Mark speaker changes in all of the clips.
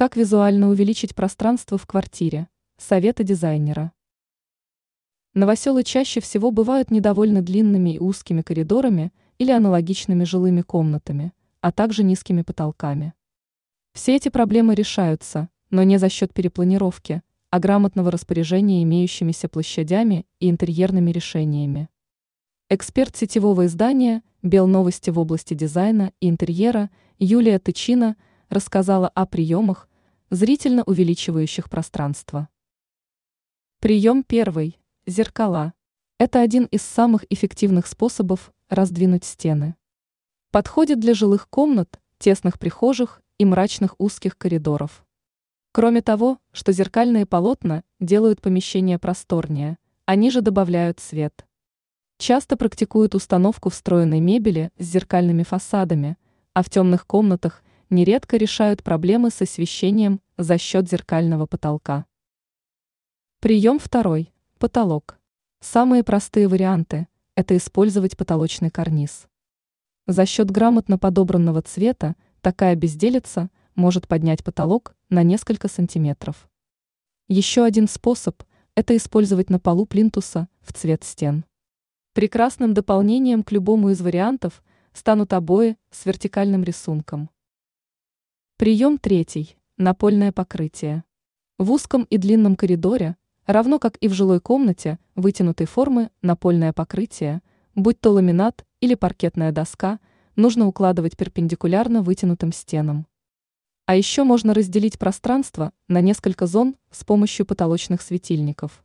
Speaker 1: Как визуально увеличить пространство в квартире? Советы дизайнера. Новоселы чаще всего бывают недовольны длинными и узкими коридорами или аналогичными жилыми комнатами, а также низкими потолками. Все эти проблемы решаются, но не за счет перепланировки, а грамотного распоряжения имеющимися площадями и интерьерными решениями. Эксперт сетевого издания «Белновости» в области дизайна и интерьера Юлия Тычина рассказала о приемах, зрительно увеличивающих пространство. Прием первый – зеркала. Это один из самых эффективных способов раздвинуть стены. Подходит для жилых комнат, тесных прихожих и мрачных узких коридоров. Кроме того, что зеркальные полотна делают помещение просторнее, они же добавляют свет. Часто практикуют установку встроенной мебели с зеркальными фасадами, а в темных комнатах нередко решают проблемы с освещением за счет зеркального потолка. Прием второй. Потолок. Самые простые варианты – это использовать потолочный карниз. За счет грамотно подобранного цвета такая безделица может поднять потолок на несколько сантиметров. Еще один способ – это использовать на полу плинтуса в цвет стен. Прекрасным дополнением к любому из вариантов станут обои с вертикальным рисунком. Прием третий – напольное покрытие. В узком и длинном коридоре, равно как и в жилой комнате, вытянутой формы напольное покрытие, будь то ламинат или паркетная доска, нужно укладывать перпендикулярно вытянутым стенам. А еще можно разделить пространство на несколько зон с помощью потолочных светильников.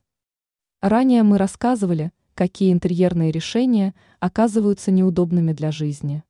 Speaker 1: Ранее мы рассказывали, какие интерьерные решения оказываются неудобными для жизни.